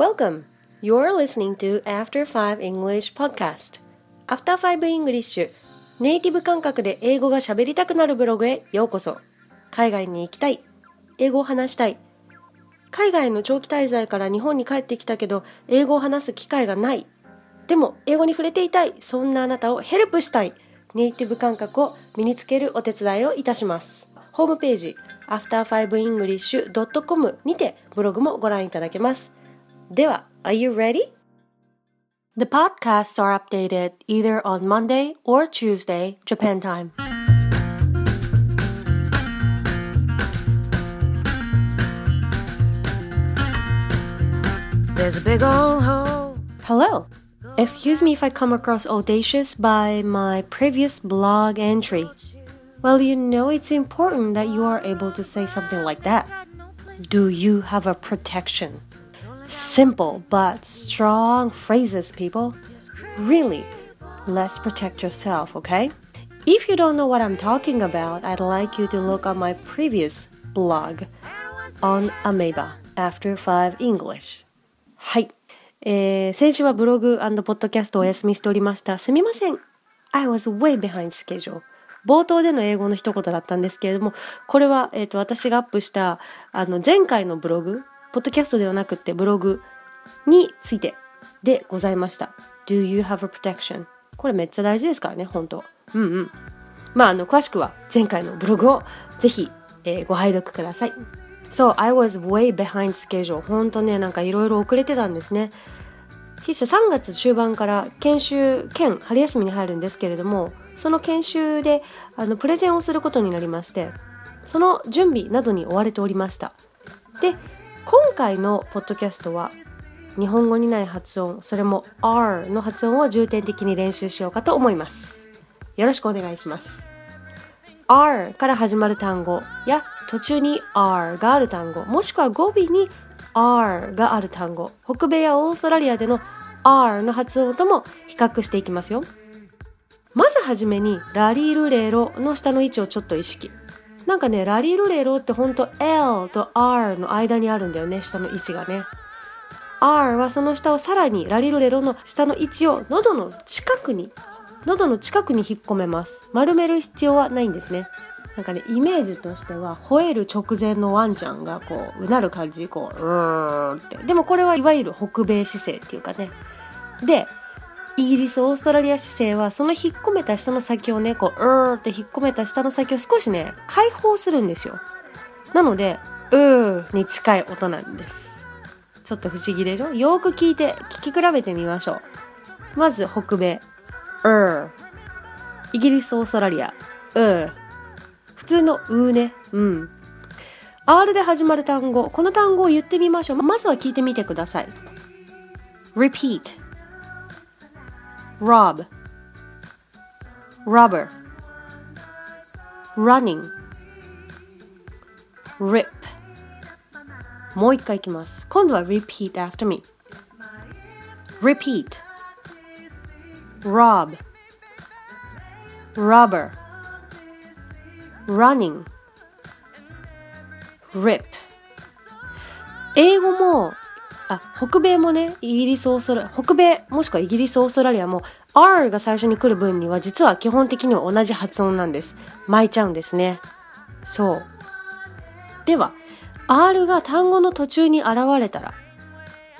Welcome! You're listening to After 5 English Podcast. After 5 English ネイティブ感覚で英語が喋りたくなるブログへようこそ。海外に行きたい。英語を話したい。海外の長期滞在から日本に帰ってきたけど、英語を話す機会がない。でも、英語に触れていたい。そんなあなたをヘルプしたい。ネイティブ感覚を身につけるお手伝いをいたします。ホームページ、after5english.com にてブログもご覧いただけます。では、Are you ready? The podcasts are updated either on Monday or Tuesday, Japan time. There's a big old hole. Hello. Excuse me if I come across audacious by my previous blog entry. Well, you know it's important that you are able to say something like that. Do you have a protection? Simple but strong phrases, people. Really, let's protect yourself, okay? If you don't know what I'm talking about, I'd like you to look on my previous blog on Ameba after 5 English. はい。えー、先週はブログポッドキャストお休みしておりました。すみません。I was way behind schedule. 冒頭での英語の一言だったんですけれども、これは、えっ、ー、と、私がアップした、あの、前回のブログ、ポッドキャストではなくてブログについてでございました。Do you have a protection? これめっちゃ大事ですからね、本当うんうん。まあ、あの、詳しくは前回のブログをぜひ、えー、ご拝読ください。そう、I was way behind schedule. 本当ね、なんかいろいろ遅れてたんですね。筆者3月終盤から研修兼春休みに入るんですけれども、その研修であのプレゼンをすることになりまして、その準備などに追われておりました。で、今回のポッドキャストは日本語にない発音それも R の発音を重点的に練習しようかと思います。よろしくお願いします。R から始まる単語や途中に R がある単語もしくは語尾に R がある単語北米やオーストラリアでの R の発音とも比較していきますよ。まずはじめにラリールレロの下の位置をちょっと意識。なんかね、ラリルレロってほんと L と R の間にあるんだよね、下の位置がね。R はその下をさらにラリルレロの下の位置を喉の近くに、喉の近くに引っ込めます。丸める必要はないんですね。なんかね、イメージとしては、吠える直前のワンちゃんがこう、うなる感じ、こう、うーんって。でもこれはいわゆる北米姿勢っていうかね。で、イギリス、オーストラリア姿勢は、その引っ込めた下の先をね、こう、うーって引っ込めた下の先を少しね、解放するんですよ。なので、うーに近い音なんです。ちょっと不思議でしょ？よく聞いて、聞き比べてみましょう。まず、北米、うー。イギリス、オーストラリア、うー。普通のうーね、うん。R で始まる単語、この単語を言ってみましょう。まずは聞いてみてください。repeat rob rubber running rip もう一回いきます今度は repeat after me repeat rob rubber running rip 英語もあ、北米もね、イギリス、オーストラリア、北米、もしくはイギリス、オーストラリアも、R が最初に来る分には、実は基本的には同じ発音なんです。巻いちゃうんですね。そう。では、R が単語の途中に現れたら、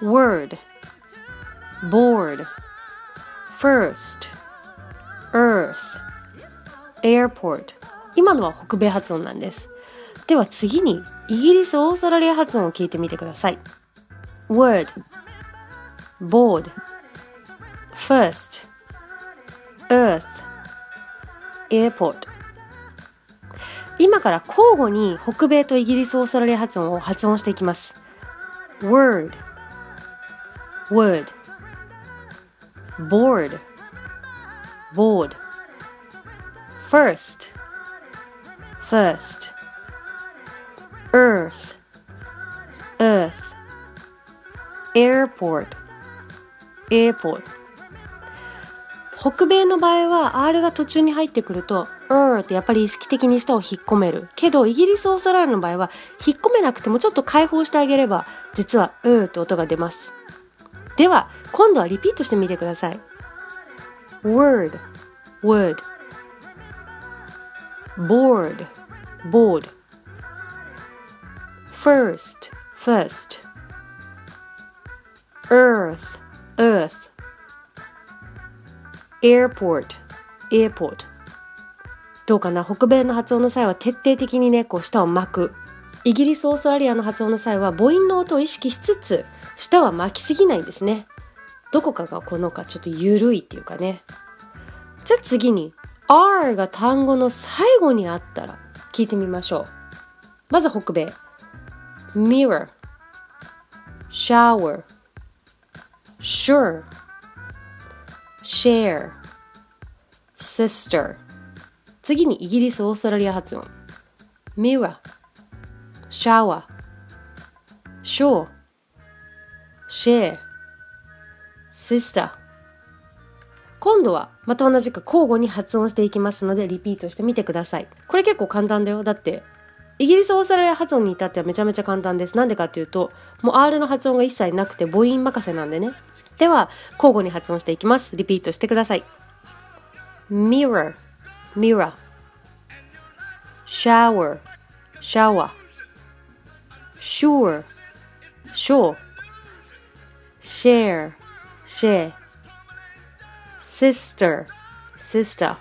word, board, first, earth, airport 今のは北米発音なんです。では次にイギリス、オーストラリア発音を聞いてみてください。Word board first earth airport 今から交互に北米とイギリスオーストラリア発音を発音していきます word word board board first first earth earth airport. Airport. 北米の場合は R が途中に入ってくると er ってやっぱり意識的に舌を引っ込める。けどイギリスオーストラリアの場合は引っ込めなくてもちょっと解放してあげれば実はうーと音が出ます。では今度はリピートしてみてください。word. would board. board. first. first. Earth earth. Airport airport. どうかな？北米の発音の際は徹底的にねこう舌を巻く。イギリスオーストラリアの発音の際は母音の音を意識しつつ舌は巻きすぎないんですね。どこかがこのかちょっと緩いっていうかね。じゃあ次に R が単語の最後にあったら聞いてみましょう。まず北米。Mirror shower. Sure. Share. Sister. 次にイギリスオーストラリア発音。Mirror. Shower. Sure share. Sister. 今度はまた同じく交互に発音していきますのでリピートしてみてください。これ結構簡単だよ。だってイギリスオーストラリア発音に至ってはめちゃめちゃ簡単です。なんでかっていうともう R の発音が一切なくて母音任せなんでね。では交互に発音していきます。リピートしてください。Mirror mirror shower shower sure sure share share sister sister.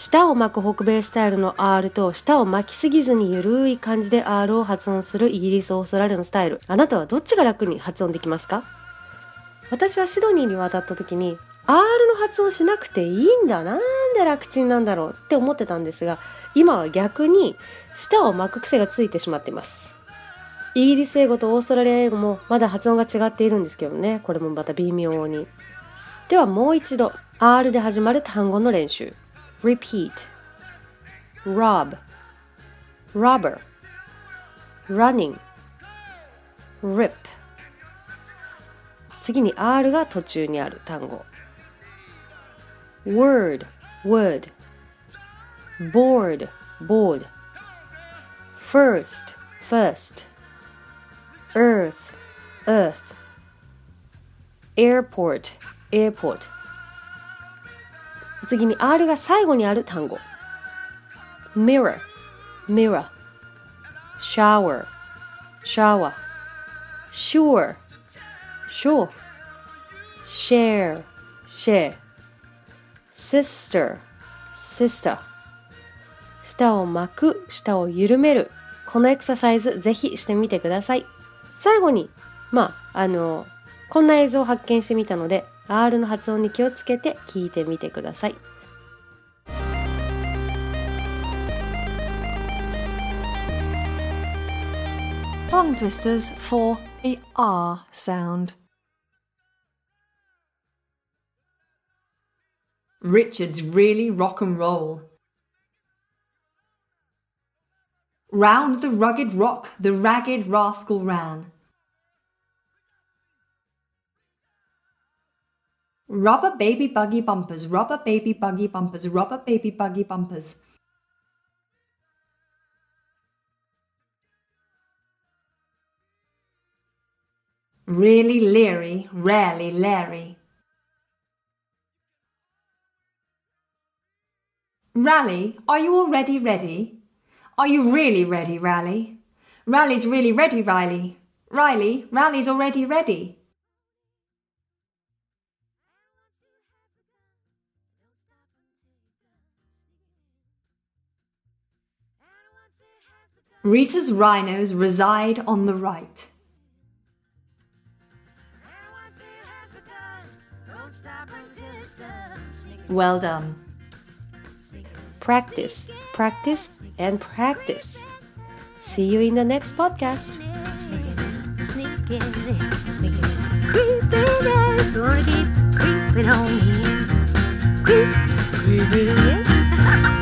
舌を巻く北米スタイルの R と舌を巻きすぎずにゆるい感じで R を発音するイギリスオーストラリアのスタイル。あなたはどっちが楽に発音できますか？私はシドニーに渡った時に R の発音しなくていいんだ。なんで楽ちんなんだろうって思ってたんですが今は逆に舌を巻く癖がついてしまっています。イギリス英語とオーストラリア英語もまだ発音が違っているんですけどね。これもまた微妙に。ではもう一度 R で始まる単語の練習。repeat rob robber running rip 次に R が途中にある単語 word would bored bored first first earth earth airport airport 次に R が最後にある単語。mirror mirror shower shower sure sure share share sister sister 舌を巻く舌を緩める。このエクササイズぜひしてみてください。最後にまああのこんな映像を発見してみたので R の発音に気をつけて聞いてみてください Tongue twisters for the R sound. Richard's really rock and roll. Round the rugged rock the ragged rascal ran. Rubber baby buggy bumpers, rubber baby buggy bumpers, rubber baby buggy bumpers. Really leery, rarely Larry. Rally, are you already ready? Are you really ready, Rally? Rally's really ready, Riley. Riley, Rally's already ready. Rita's rhinos reside on the right. Well done. practice practice and practice see you in the next podcast Sneaking, sneaking, creeping, it's gonna keep creeping on in. Creep, creeping,